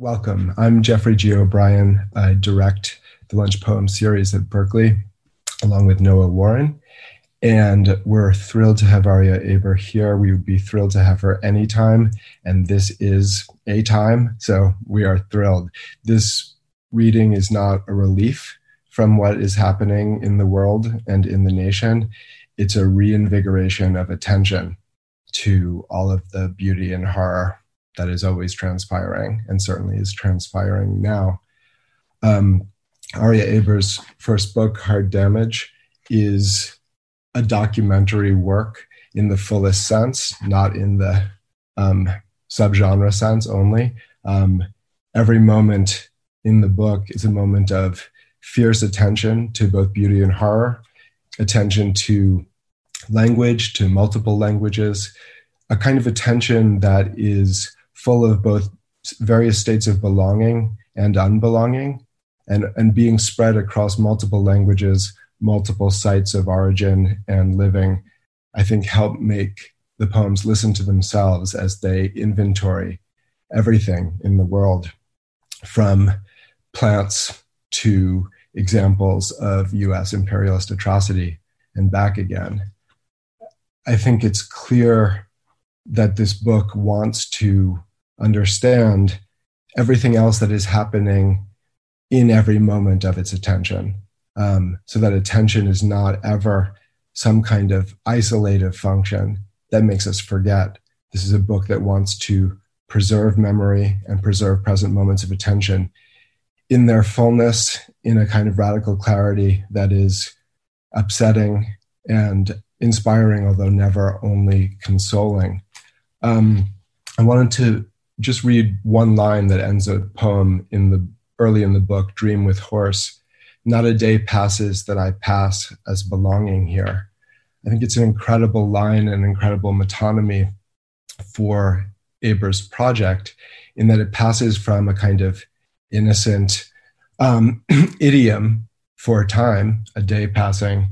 Welcome. I'm Geoffrey G. O'Brien. I direct the Lunch Poem series at Berkeley along with Noah Warren. And we're thrilled to have Aria Aber here. We would be thrilled to have her anytime. And this is a time. So we are thrilled. This reading is not a relief from what is happening in the world and in the nation. It's a reinvigoration of attention to all of the beauty and horror that is always transpiring and certainly is transpiring now. Um, Aria Aber's first book, Hard Damage, is a documentary work in the fullest sense, not in the um, subgenre sense only. Um, every moment in the book is a moment of fierce attention to both beauty and horror, attention to language, to multiple languages, a kind of attention that is full of both various states of belonging and unbelonging, and, and being spread across multiple languages, multiple sites of origin and living, I think help make the poems listen to themselves as they inventory everything in the world from plants to examples of US imperialist atrocity and back again. I think it's clear that this book wants to understand everything else that is happening in every moment of its attention. Um, so that attention is not ever some kind of isolative function that makes us forget. This is a book that wants to preserve memory and preserve present moments of attention in their fullness, in a kind of radical clarity that is upsetting and inspiring, although never only consoling. Um, I wanted to just read one line that ends a poem in the early in the book, Dream with Horse. Not a day passes that I pass as belonging here. I think it's an incredible line and incredible metonymy for Aber's project in that it passes from a kind of innocent um, idiom for a time, a day passing,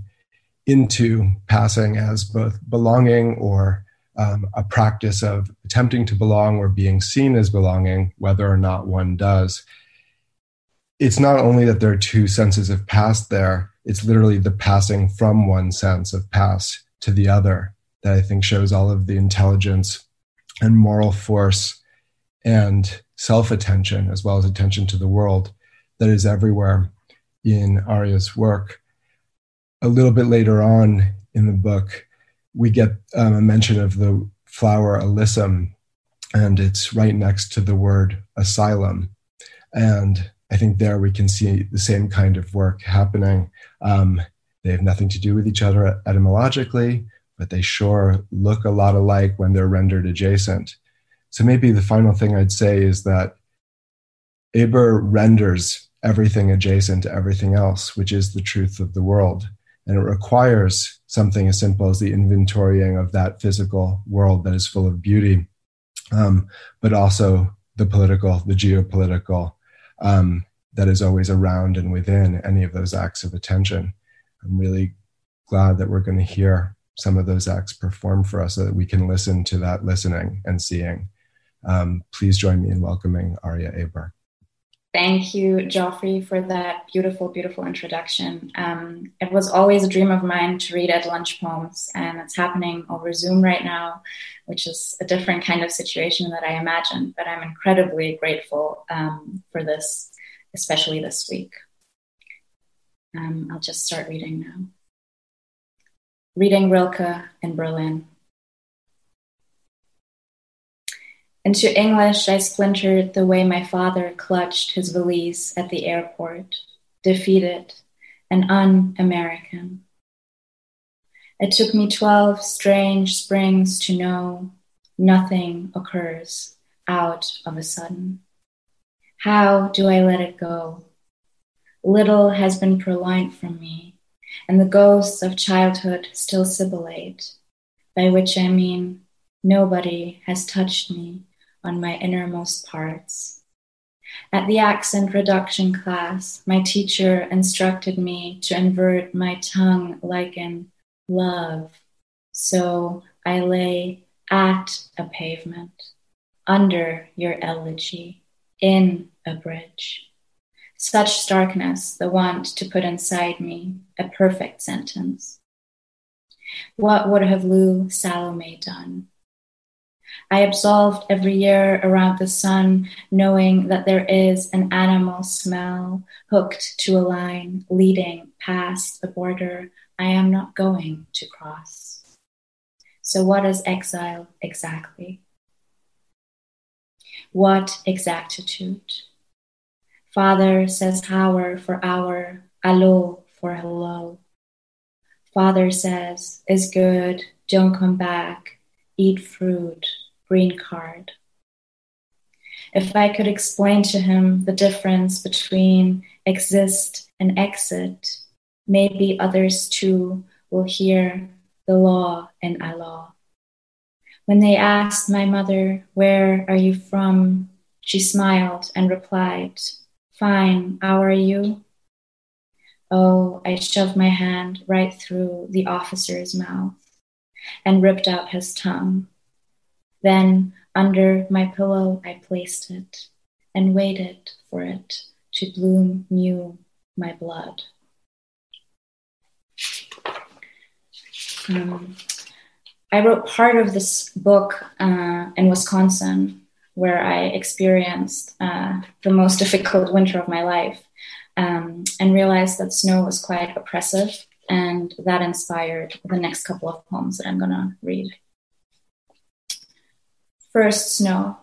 into passing as both belonging or um, a practice of attempting to belong or being seen as belonging, whether or not one does. It's not only that there are two senses of past there, it's literally the passing from one sense of past to the other that I think shows all of the intelligence and moral force and self attention, as well as attention to the world, that is everywhere in Aria's work. A little bit later on in the book, we get um, a mention of the flower alyssum, and it's right next to the word asylum. And I think there we can see the same kind of work happening. Um, they have nothing to do with each other etymologically, but they sure look a lot alike when they're rendered adjacent. So maybe the final thing I'd say is that Aber renders everything adjacent to everything else, which is the truth of the world. And it requires something as simple as the inventorying of that physical world that is full of beauty, um, but also the political, the geopolitical, um, that is always around and within any of those acts of attention. I'm really glad that we're going to hear some of those acts performed for us so that we can listen to that listening and seeing. Um, please join me in welcoming Aria Aber. Thank you, Geoffrey, for that beautiful, beautiful introduction. Um, it was always a dream of mine to read at lunch poems, and it's happening over Zoom right now, which is a different kind of situation that I imagined. But I'm incredibly grateful um, for this, especially this week. Um, I'll just start reading now reading Rilke in Berlin. Into English, I splintered the way my father clutched his valise at the airport, defeated and un American. It took me 12 strange springs to know Nothing occurs out of a sudden. How do I let it go? Little has been purloined from me, and the ghosts of childhood still sibilate, by which I mean nobody has touched me on my innermost parts. At the accent reduction class, my teacher instructed me to invert my tongue like in love. So I lay at a pavement, under your elegy, in a bridge. Such starkness, the want to put inside me a perfect sentence. What would have Lou Salome done? I absolved every year around the sun, knowing that there is an animal smell hooked to a line leading past a border I am not going to cross. So, what is exile exactly? What exactitude? Father says hour for hour, allo for hello. Father says, is good, don't come back, eat fruit, green card. If I could explain to him the difference between exist and exit, maybe others too will hear the law and Allah. When they asked my mother, Where are you from? she smiled and replied, Fine, how are you? Oh, I shoved my hand right through the officer's mouth and ripped out his tongue. Then under my pillow I placed it and waited for it to bloom new my blood. Um, I wrote part of this book uh, in Wisconsin, where I experienced uh, the most difficult winter of my life um, and realized that snow was quite oppressive. And that inspired the next couple of poems that I'm going to read. First snow.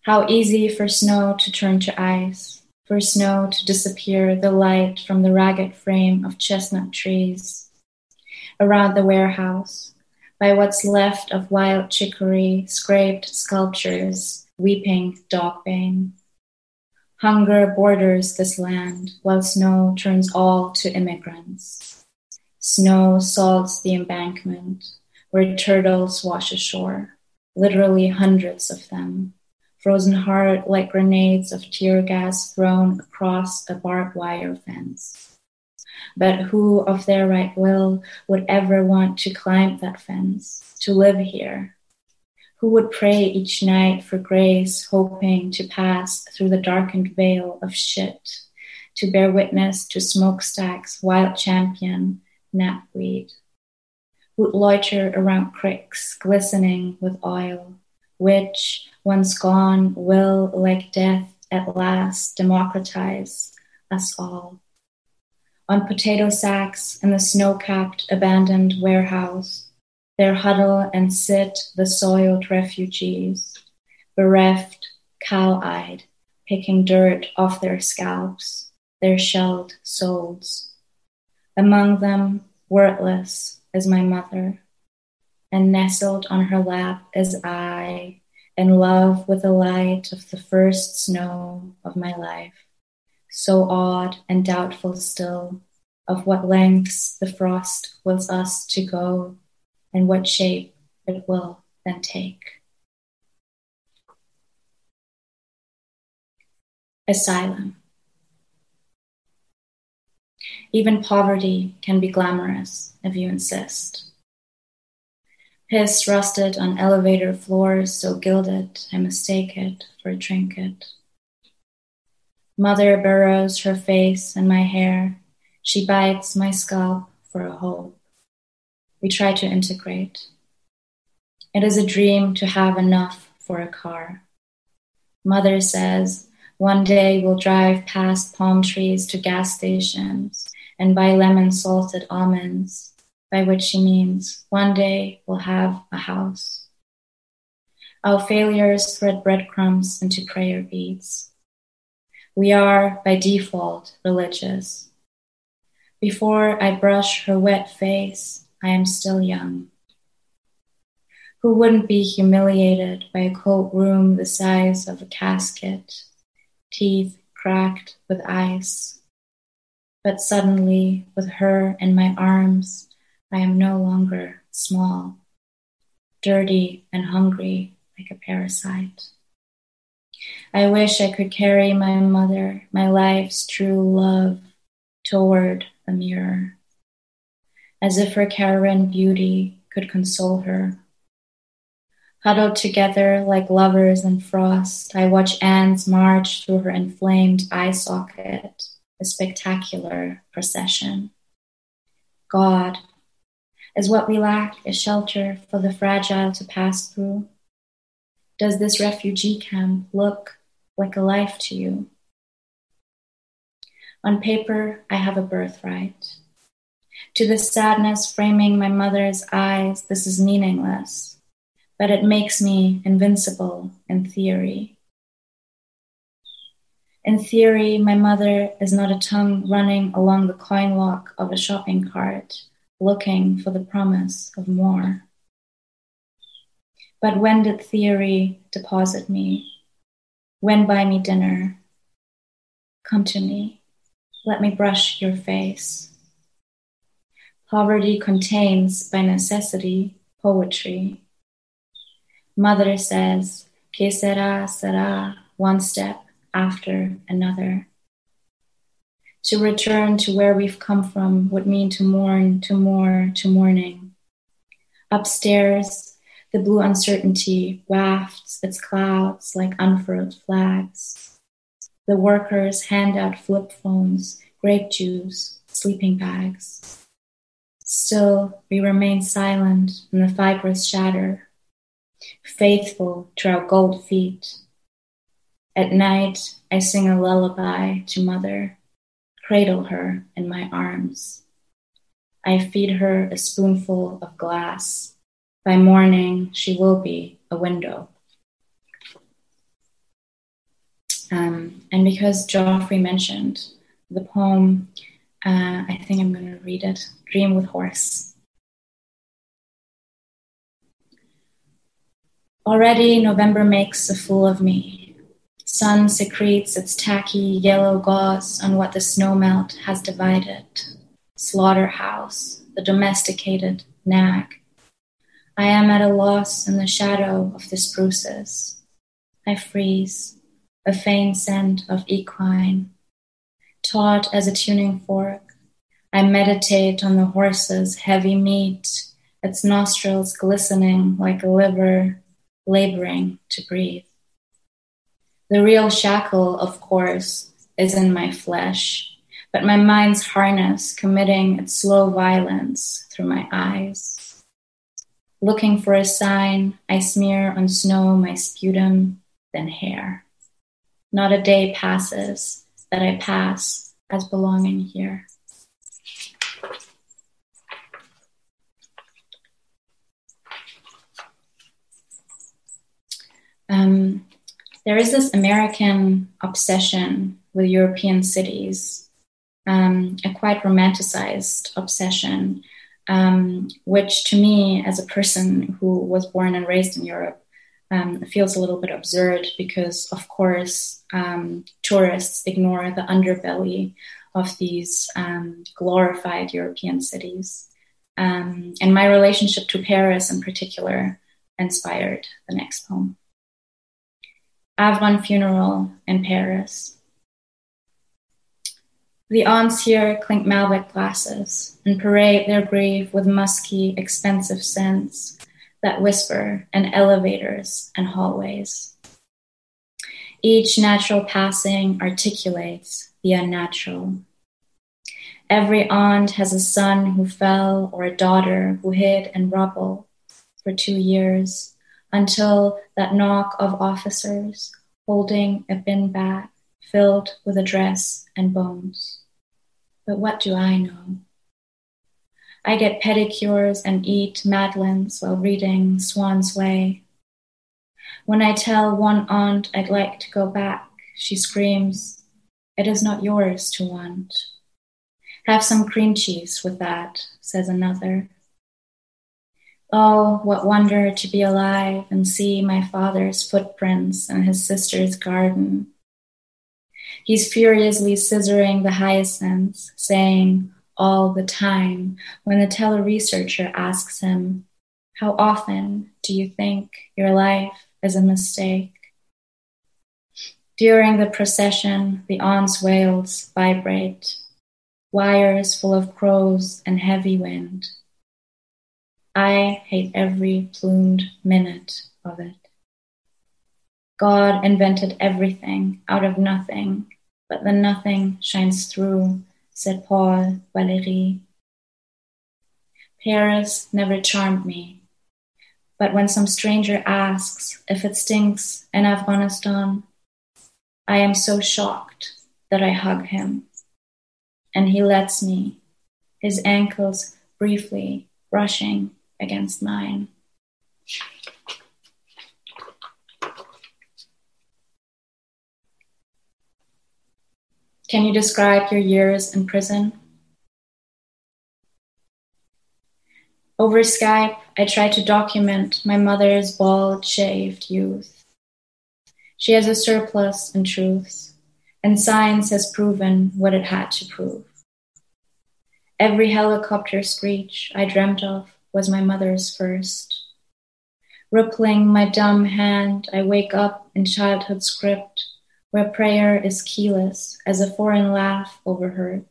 How easy for snow to turn to ice, for snow to disappear the light from the ragged frame of chestnut trees. Around the warehouse, by what's left of wild chicory, scraped sculptures, weeping dogbane. Hunger borders this land, while snow turns all to immigrants. Snow salts the embankment, where turtles wash ashore, literally hundreds of them, frozen hard like grenades of tear gas thrown across a barbed wire fence. But who of their right will would ever want to climb that fence, to live here? Who would pray each night for grace, hoping to pass through the darkened veil of shit, to bear witness to smokestacks, wild campion, knapweed? Would loiter around cricks glistening with oil, which, once gone, will, like death, at last democratize us all. On potato sacks in the snow capped abandoned warehouse, there huddle and sit the soiled refugees, bereft, cow eyed, picking dirt off their scalps, their shelled souls. Among them, wordless, as my mother, and nestled on her lap as I, in love with the light of the first snow of my life, so odd and doubtful still of what lengths the frost wills us to go and what shape it will then take. Asylum. Even poverty can be glamorous if you insist. Piss rusted on elevator floors so gilded I mistake it for a trinket. Mother burrows her face in my hair. She bites my scalp for a hope. We try to integrate. It is a dream to have enough for a car. Mother says, one day we'll drive past palm trees to gas stations and buy lemon salted almonds, by which she means one day we'll have a house. Our failures thread breadcrumbs into prayer beads. We are, by default, religious. Before I brush her wet face, I am still young. Who wouldn't be humiliated by a cold room the size of a casket, teeth cracked with ice? But suddenly, with her in my arms, I am no longer small, dirty and hungry like a parasite. I wish I could carry my mother, my life's true love, toward the mirror, as if her Karen beauty could console her. Huddled together like lovers in frost, I watch ants march through her inflamed eye socket, spectacular procession. God, is what we lack a shelter for the fragile to pass through? Does this refugee camp look like a life to you? On paper, I have a birthright. To the sadness framing my mother's eyes, this is meaningless, but it makes me invincible in theory. In theory, my mother is not a tongue running along the coin lock of a shopping cart, looking for the promise of more. But when did theory deposit me? When buy me dinner? Come to me. Let me brush your face. Poverty contains, by necessity, poetry. Mother says, Que sera, sera, one step after another. To return to where we've come from would mean to mourn, to mourn, to mourning. Upstairs, the blue uncertainty wafts its clouds like unfurled flags. The workers hand out flip phones, grape juice, sleeping bags. Still, we remain silent in the fibrous shatter, faithful to our gold feet. At night, I sing a lullaby to mother, cradle her in my arms. I feed her a spoonful of glass by morning, she will be a window. Um, and because Geoffrey mentioned the poem, uh, I think I'm going to read it Dream with Horse. Already, November makes a fool of me. Sun secretes its tacky yellow gauze on what the snowmelt has divided slaughterhouse, the domesticated nag I am at a loss in the shadow of the spruces. I freeze, a faint scent of equine. Taut as a tuning fork, I meditate on the horse's heavy meat, its nostrils glistening like a liver, laboring to breathe. The real shackle, of course, is in my flesh, but my mind's harness committing its slow violence through my eyes. Looking for a sign, I smear on snow my sputum, then hair. Not a day passes that I pass as belonging here. Um, there is this American obsession with European cities, um, a quite romanticized obsession um, which to me, as a person who was born and raised in Europe, um, feels a little bit absurd because, of course, um, tourists ignore the underbelly of these um, glorified European cities. Um, and my relationship to Paris, in particular, inspired the next poem. Avron Funeral in Paris. The aunts here clink Malbec glasses and parade their grave with musky, expensive scents that whisper in elevators and hallways. Each natural passing articulates the unnatural. Every aunt has a son who fell or a daughter who hid in rubble for two years until that knock of officers holding a bin bag filled with a dress and bones. But what do I know? I get pedicures and eat madeleines while reading Swan's Way. When I tell one aunt I'd like to go back, she screams, It is not yours to want. Have some cream cheese with that, says another. Oh, what wonder to be alive and see my father's footprints in his sister's garden. He's furiously scissoring the hyacinths, saying all the time when the teleresearcher asks him, How often do you think your life is a mistake? During the procession, the aunts' wails vibrate, wires full of crows and heavy wind. I hate every plumed minute of it. God invented everything out of nothing, but the nothing shines through, said Paul Valéry. Paris never charmed me, but when some stranger asks if it stinks in Afghanistan, I am so shocked that I hug him, and he lets me, his ankles briefly brushing against mine. Can you describe your years in prison? Over Skype, I tried to document my mother's bald shaved youth. She has a surplus in truths, and science has proven what it had to prove. Every helicopter screech I dreamt of was my mother's first. Rippling my dumb hand, I wake up in childhood script where prayer is keyless as a foreign laugh overheard.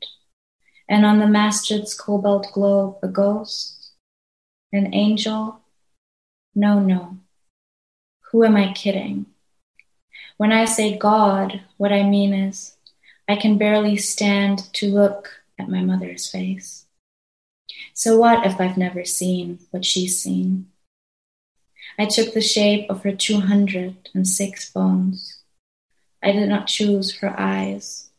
And on the masjid's cobalt globe, a ghost, an angel. No, no. Who am I kidding? When I say God, what I mean is I can barely stand to look at my mother's face. So what if I've never seen what she's seen? I took the shape of her 206 bones. I did not choose her eyes,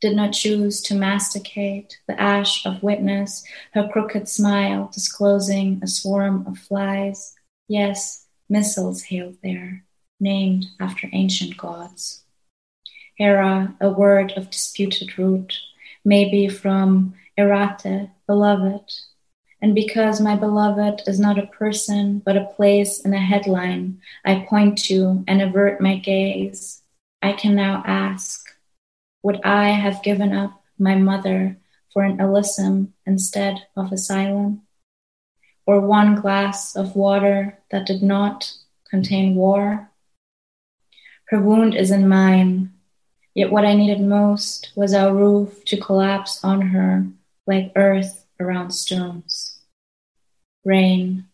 did not choose to masticate the ash of witness, her crooked smile disclosing a swarm of flies. Yes, missiles hailed there, named after ancient gods. Hera, a word of disputed root, maybe from erate, beloved. And because my beloved is not a person, but a place and a headline I point to and avert my gaze, I can now ask Would I have given up my mother for an Elysium instead of asylum? Or one glass of water that did not contain war? Her wound is in mine, yet what I needed most was our roof to collapse on her like earth around stones. Rain,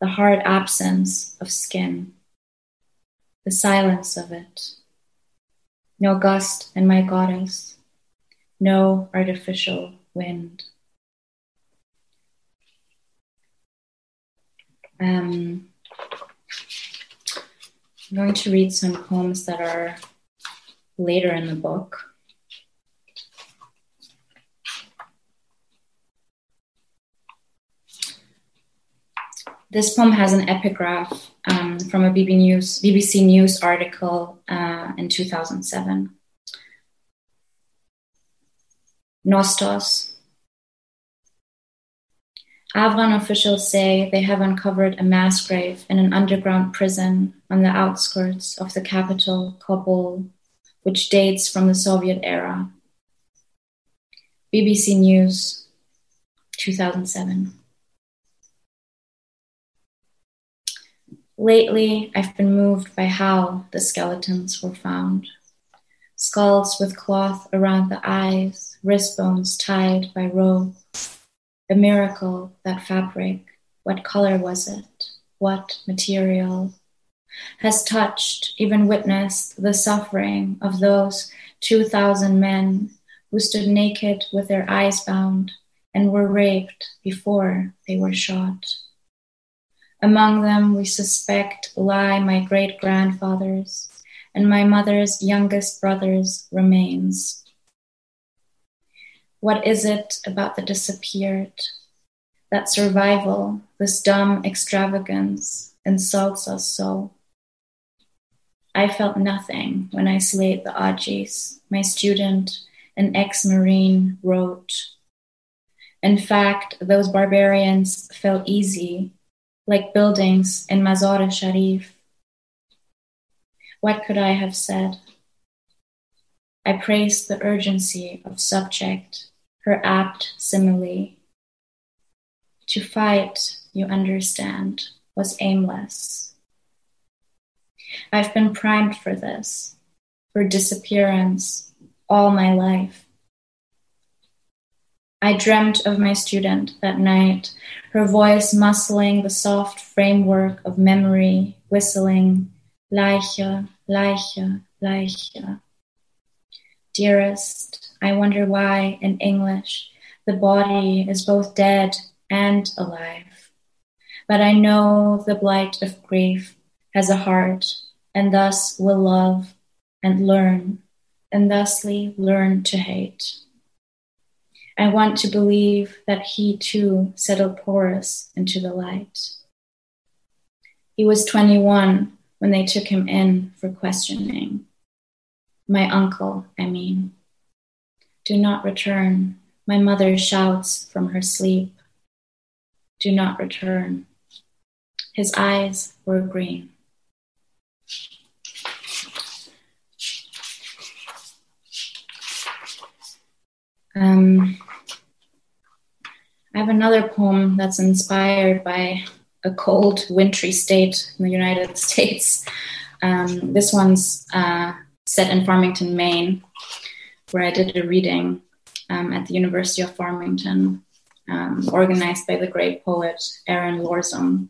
the hard absence of skin, the silence of it. No gust in my goddess, no artificial wind. Um, I'm going to read some poems that are later in the book. This poem has an epigraph um, from a BBC News, BBC News article uh, in 2007. Nostos. Afghan officials say they have uncovered a mass grave in an underground prison on the outskirts of the capital, Kabul, which dates from the Soviet era. BBC News, 2007. Lately, I've been moved by how the skeletons were found. Skulls with cloth around the eyes, wrist bones tied by rope. A miracle, that fabric. What color was it? What material? Has touched, even witnessed, the suffering of those 2,000 men who stood naked with their eyes bound and were raped before they were shot. Among them, we suspect lie my great grandfather's and my mother's youngest brother's remains. What is it about the disappeared? That survival, this dumb extravagance, insults us so. I felt nothing when I slayed the Hajis, my student, an ex Marine, wrote. In fact, those barbarians felt easy like buildings in Mazar Sharif. What could I have said? I praised the urgency of subject, her apt simile. To fight, you understand, was aimless. I've been primed for this, for disappearance, all my life. I dreamt of my student that night, her voice muscling the soft framework of memory, whistling, Leiche, Leiche, Leiche. Dearest, I wonder why in English the body is both dead and alive. But I know the blight of grief has a heart, and thus will love and learn, and thusly learn to hate. I want to believe that he too settled porous into the light. He was 21 when they took him in for questioning. My uncle, I mean. Do not return, my mother shouts from her sleep. Do not return. His eyes were green. Um, I have another poem that's inspired by a cold, wintry state in the United States. Um, this one's uh, set in Farmington, Maine, where I did a reading um, at the University of Farmington, um, organized by the great poet Aaron Lorzum.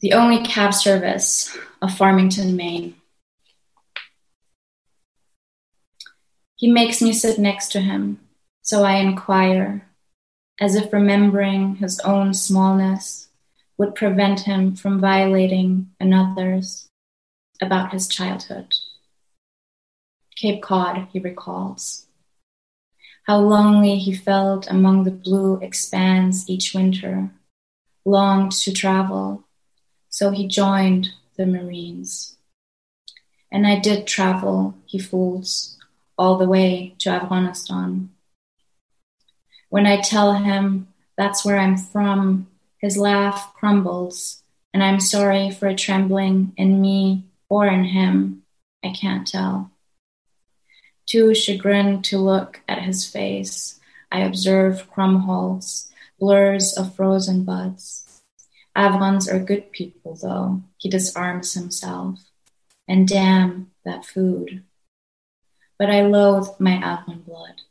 The only cab service of Farmington, Maine. He makes me sit next to him so I inquire, as if remembering his own smallness would prevent him from violating another's about his childhood. Cape Cod, he recalls. How lonely he felt among the blue expanse each winter, longed to travel, so he joined the Marines. And I did travel, he fools, all the way to Afghanistan. When I tell him that's where I'm from, his laugh crumbles, and I'm sorry for a trembling in me or in him. I can't tell. Too chagrined to look at his face, I observe crumb holes, blurs of frozen buds. Afghans are good people, though. He disarms himself. And damn that food. But I loathe my Afghan blood,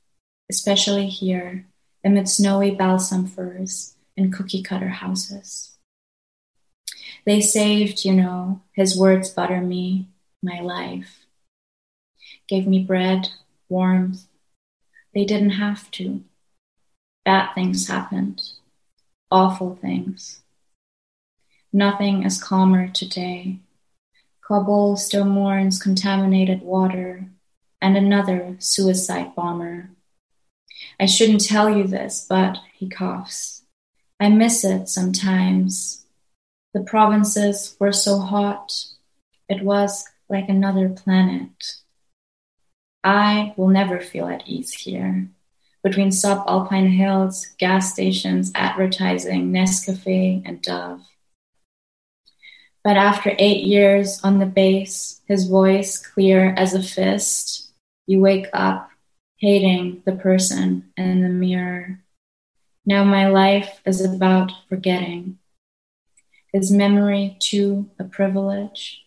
especially here amid snowy balsam firs and cookie cutter houses. They saved, you know, his words butter me, my life. Gave me bread, warmth. They didn't have to. Bad things happened, awful things. Nothing is calmer today. Kabul still mourns contaminated water and another suicide bomber I shouldn't tell you this, but he coughs. I miss it sometimes. The provinces were so hot. It was like another planet. I will never feel at ease here. Between subalpine hills, gas stations, advertising, Nescafe, and Dove. But after eight years on the base, his voice clear as a fist, you wake up hating the person in the mirror. Now my life is about forgetting. Is memory too a privilege?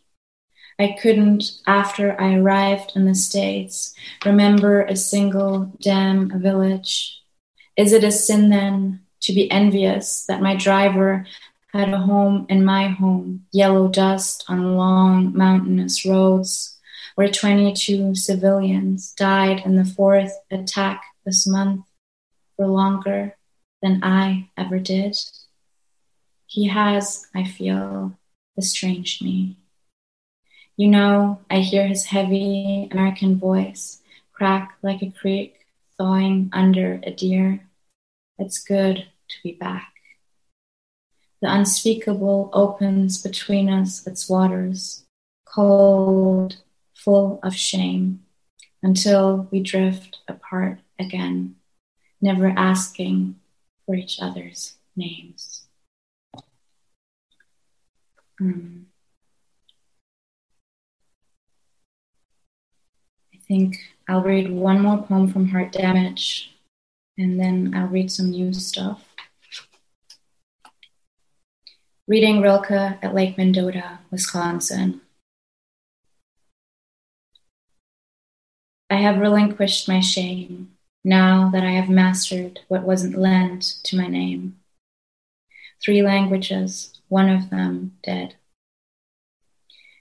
I couldn't, after I arrived in the States, remember a single damn village. Is it a sin then to be envious that my driver had a home in my home, yellow dust on long mountainous roads, where 22 civilians died in the fourth attack this month for longer than I ever did. He has, I feel, estranged me. You know, I hear his heavy American voice crack like a creek thawing under a deer. It's good to be back. The unspeakable opens between us its waters, cold full of shame until we drift apart again, never asking for each other's names. Um, I think I'll read one more poem from Hard Damage and then I'll read some new stuff. Reading Rilke at Lake Mendota, Wisconsin. I have relinquished my shame now that I have mastered what wasn't lent to my name. Three languages, one of them dead.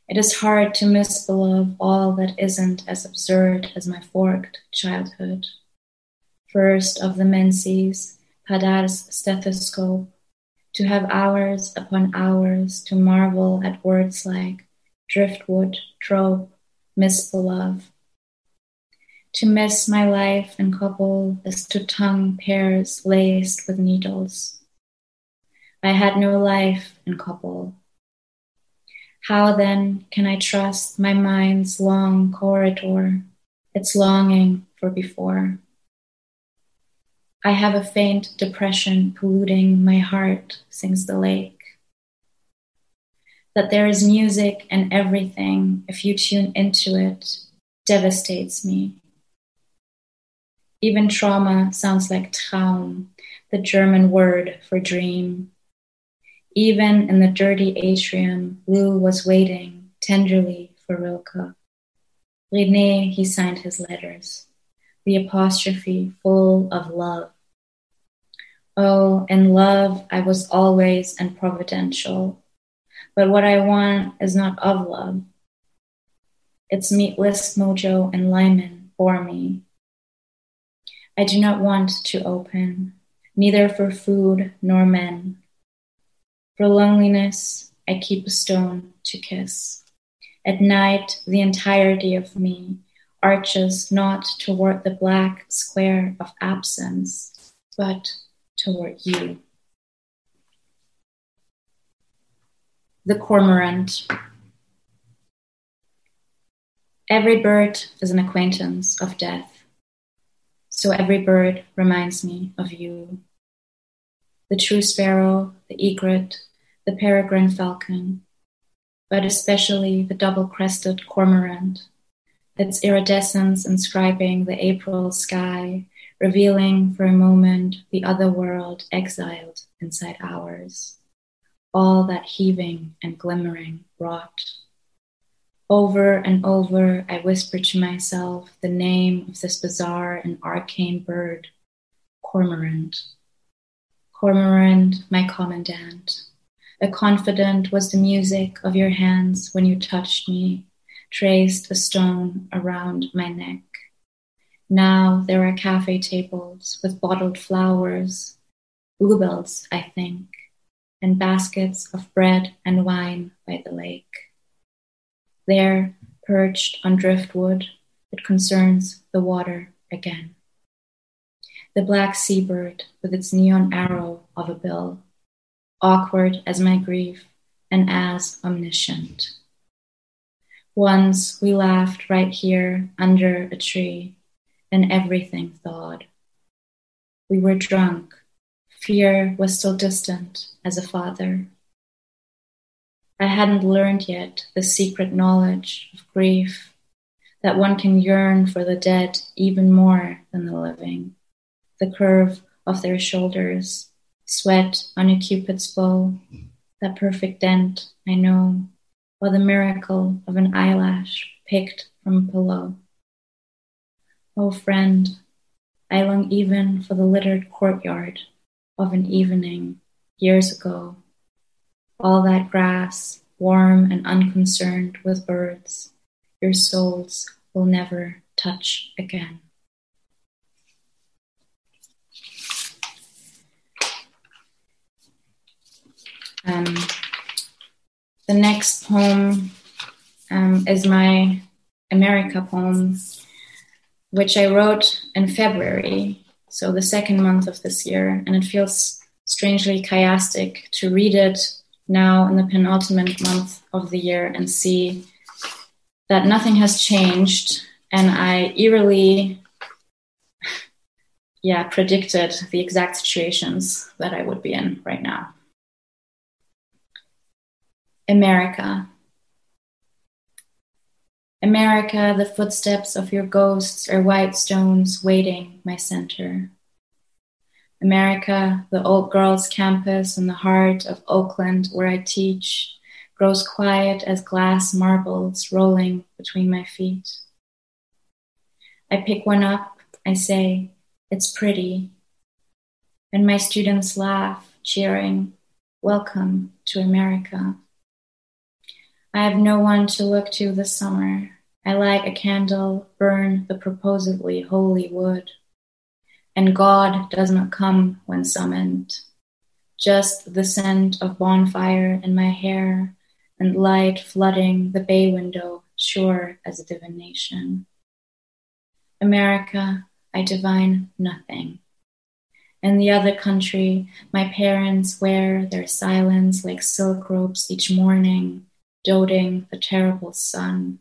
It is hard to misbelieve all that isn't as absurd as my forked childhood. First of the menses, Padar's stethoscope, to have hours upon hours to marvel at words like driftwood, trope, misbelove. To miss my life and couple is to tongue pairs laced with needles. I had no life in couple. How then can I trust my mind's long corridor, its longing for before? I have a faint depression polluting my heart, sings the lake. That there is music and everything, if you tune into it, devastates me. Even trauma sounds like Traum, the German word for dream. Even in the dirty atrium, Lou was waiting tenderly for Rilke. René, he signed his letters the apostrophe full of love. Oh, in love I was always and providential, but what I want is not of love. It's meatless mojo and Lyman for me. I do not want to open, neither for food nor men. For loneliness, I keep a stone to kiss. At night, the entirety of me arches not toward the black square of absence, but toward you. The cormorant. Every bird is an acquaintance of death, so every bird reminds me of you. The true sparrow, the egret, the peregrine falcon, but especially the double crested cormorant its iridescence inscribing the April sky, revealing for a moment the other world exiled inside ours. All that heaving and glimmering wrought. Over and over, I whispered to myself the name of this bizarre and arcane bird, Cormorant. Cormorant, my commandant. A confidant was the music of your hands when you touched me, traced a stone around my neck. Now there are cafe tables with bottled flowers, bluebells, I think, and baskets of bread and wine by the lake. There, perched on driftwood, it concerns the water again. The black seabird with its neon arrow of a bill, awkward as my grief and as omniscient. Once we laughed right here under a tree, and everything thawed. We were drunk. Fear was still distant as a father. I hadn't learned yet the secret knowledge of grief that one can yearn for the dead even more than the living. The curve of their shoulders, sweat on a cupid's bow, that perfect dent, I know, or the miracle of an eyelash picked from a pillow. Oh, friend, I long even for the littered courtyard of an evening years ago. All that grass, warm and unconcerned with birds, your souls will never touch again. Um, the next poem um, is my America poem, which I wrote in February, so the second month of this year, and it feels strangely chiastic to read it now in the penultimate month of the year and see that nothing has changed. And I eerily, yeah, predicted the exact situations that I would be in right now. America. America, the footsteps of your ghosts are white stones waiting my center. America, the old girls' campus in the heart of Oakland where I teach, grows quiet as glass marbles rolling between my feet. I pick one up, I say, It's pretty. And my students laugh, cheering, Welcome to America. I have no one to look to this summer. I light a candle, burn the proposedly holy wood. And God does not come when summoned. Just the scent of bonfire in my hair and light flooding the bay window, sure as a divination. America, I divine nothing. In the other country, my parents wear their silence like silk ropes each morning doting the terrible sun.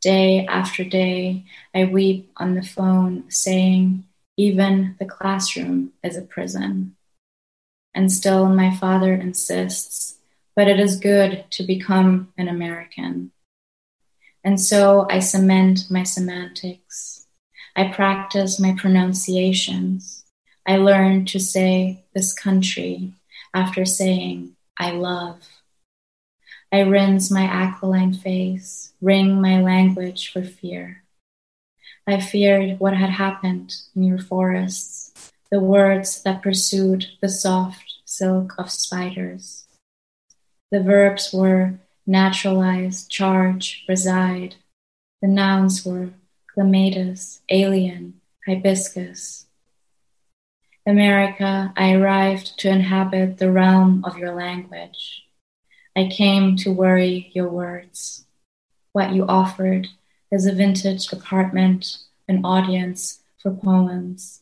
Day after day, I weep on the phone, saying, even the classroom is a prison. And still, my father insists, but it is good to become an American. And so I cement my semantics. I practice my pronunciations. I learn to say this country after saying I love. I rinse my aquiline face, wring my language for fear. I feared what had happened in your forests, the words that pursued the soft silk of spiders. The verbs were naturalize, charge, reside. The nouns were clematis, alien, hibiscus. America, I arrived to inhabit the realm of your language. I came to worry your words. What you offered is a vintage apartment, an audience for poems.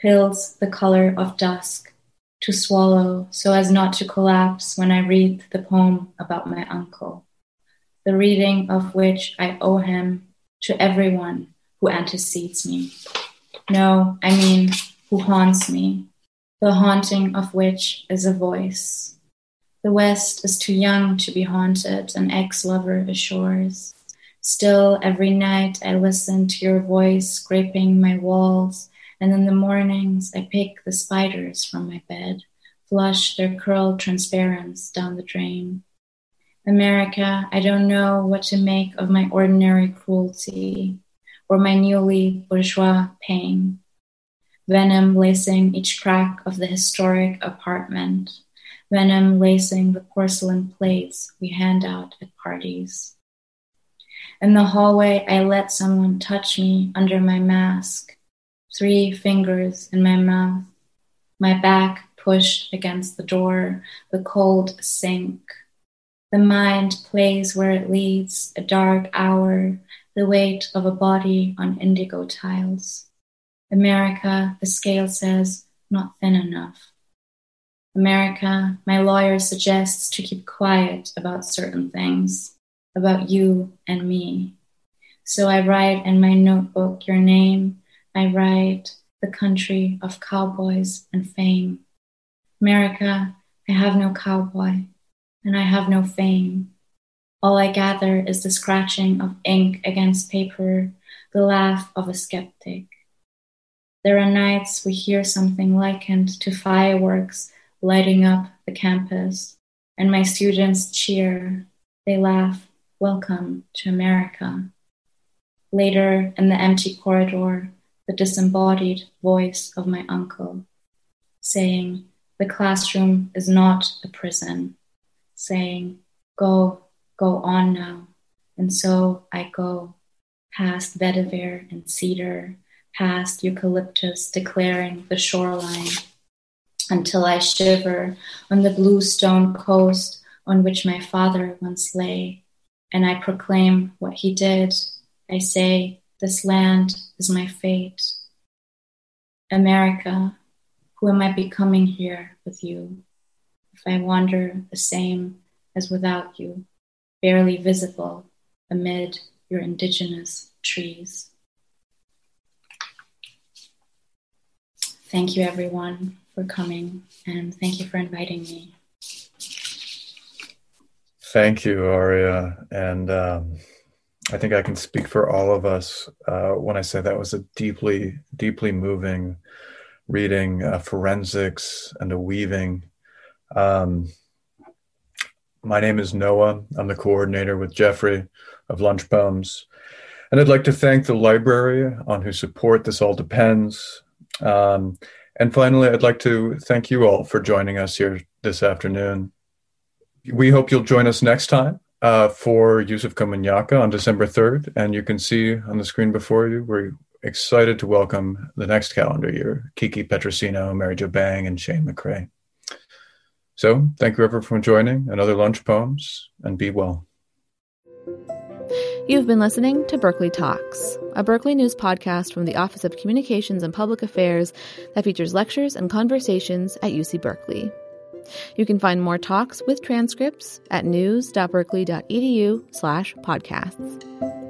Pills the color of dusk to swallow so as not to collapse when I read the poem about my uncle, the reading of which I owe him to everyone who antecedes me. No, I mean who haunts me, the haunting of which is a voice. The West is too young to be haunted, an ex lover assures. Still, every night I listen to your voice scraping my walls, and in the mornings I pick the spiders from my bed, flush their curled transparence down the drain. America, I don't know what to make of my ordinary cruelty or my newly bourgeois pain. Venom lacing each crack of the historic apartment venom lacing the porcelain plates we hand out at parties. In the hallway, I let someone touch me under my mask, three fingers in my mouth, my back pushed against the door, the cold sink. The mind plays where it leads, a dark hour, the weight of a body on indigo tiles. America, the scale says, not thin enough. America, my lawyer suggests to keep quiet about certain things, about you and me. So I write in my notebook your name. I write the country of cowboys and fame. America, I have no cowboy and I have no fame. All I gather is the scratching of ink against paper, the laugh of a skeptic. There are nights we hear something likened to fireworks lighting up the campus, and my students cheer. They laugh, Welcome to America. Later, in the empty corridor, the disembodied voice of my uncle, saying, The classroom is not a prison, saying, Go, go on now. And so I go, past vetiver and cedar, past eucalyptus declaring the shoreline until I shiver on the blue stone coast on which my father once lay, and I proclaim what he did. I say, This land is my fate. America, who am I becoming here with you? If I wander the same as without you, barely visible amid your indigenous trees. Thank you, everyone for coming and thank you for inviting me. Thank you, Aria. And um, I think I can speak for all of us uh, when I say that was a deeply, deeply moving reading, uh, forensics and a weaving. Um, my name is Noah. I'm the coordinator with Geoffrey of Lunch Poems. And I'd like to thank the library on whose support this all depends. Um, and finally, I'd like to thank you all for joining us here this afternoon. We hope you'll join us next time uh, for Yusef Komunyakaa on December 3rd. And you can see on the screen before you, we're excited to welcome the next calendar year Kiki Petrosino, Mary Jo Bang, and Shane McCrae. So thank you everyone for joining another Lunch Poems and be well. You've been listening to Berkeley Talks, a Berkeley News podcast from the Office of Communications and Public Affairs that features lectures and conversations at UC Berkeley. You can find more talks with transcripts at news.berkeley.edu slash podcasts.